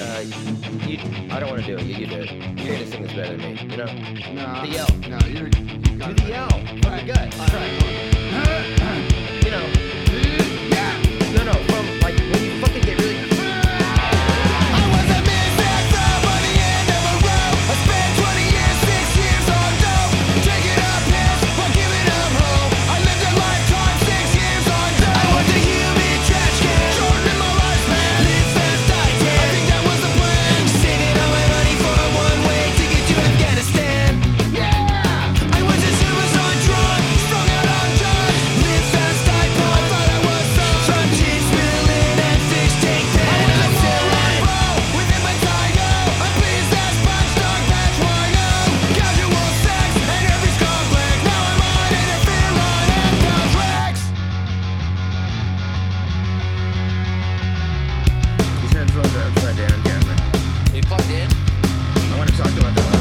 Uh, you, I don't want to do it. You, you do it. You're gonna sing this better than me. You know? No. The yell. No, you're. Do the yell. Right. Good. All right. All right. you know. plugged in. I Cameron. In? I want to talk about the.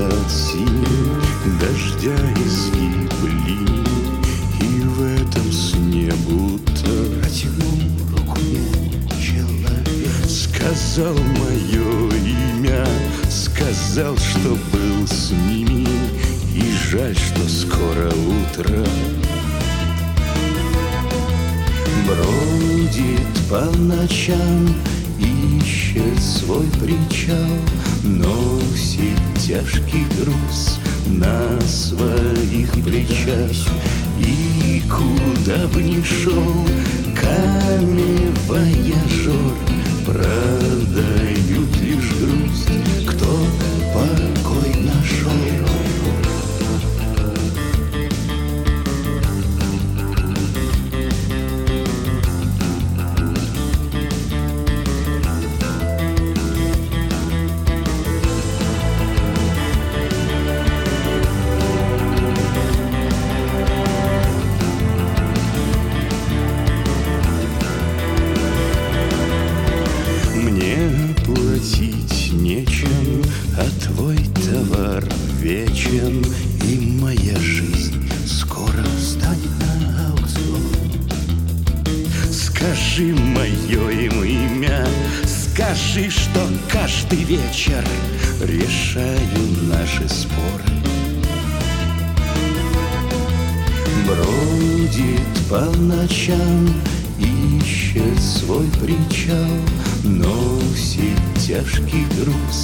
солнца от сил, дождя изгибли, И в этом сне будто протянул руку человек. Сказал мое имя, сказал, что был с ними, И жаль, что скоро утро. Бродит по ночам через свой причал Носит тяжкий груз на своих плечах. И куда бы ни шел, камевая жор продает крепкий груз.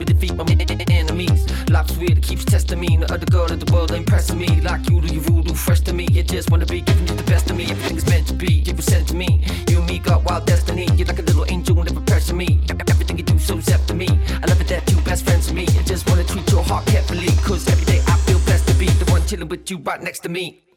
Me defeat my enemies. Life's weird, it keeps testing me. No other girl in the world impressing me. Like you do your voodoo, fresh to me. You just wanna be giving you the best of me. Everything is meant to be, you were sent to me. You and me got wild destiny. You're like a little angel, never pressure me. Everything you do so zep to me. I love it that you best friends with me. I just wanna treat your heart carefully. Cause every day I feel blessed to be the one chilling with you right next to me.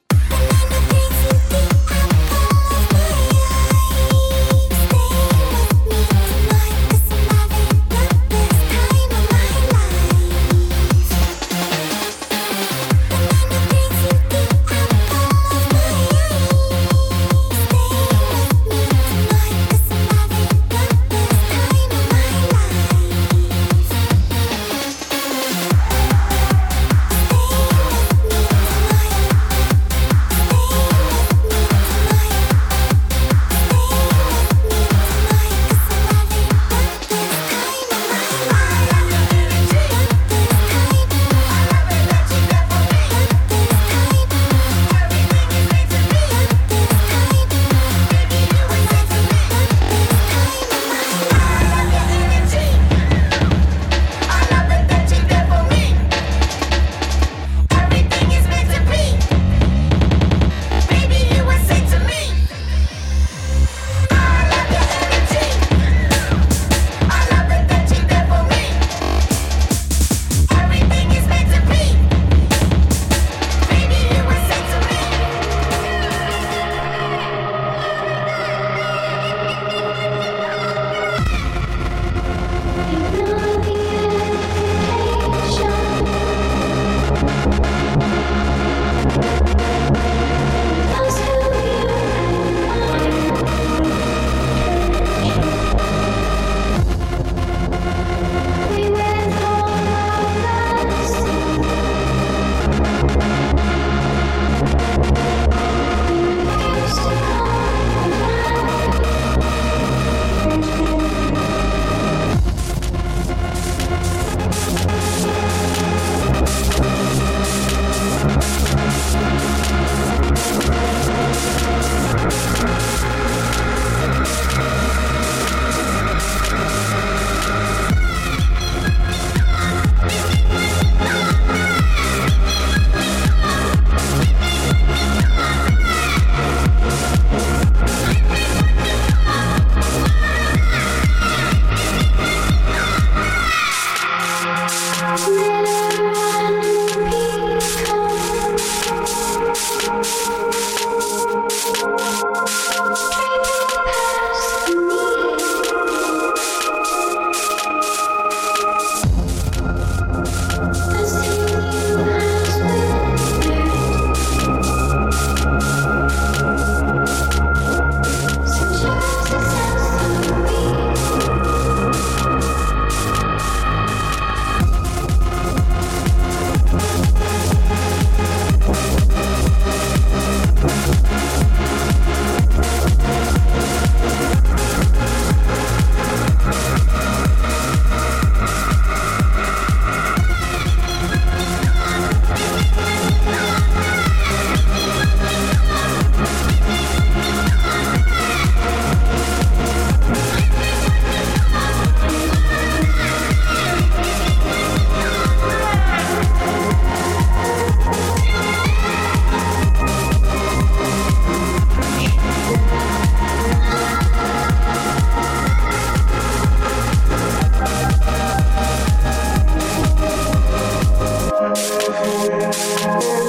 Thank.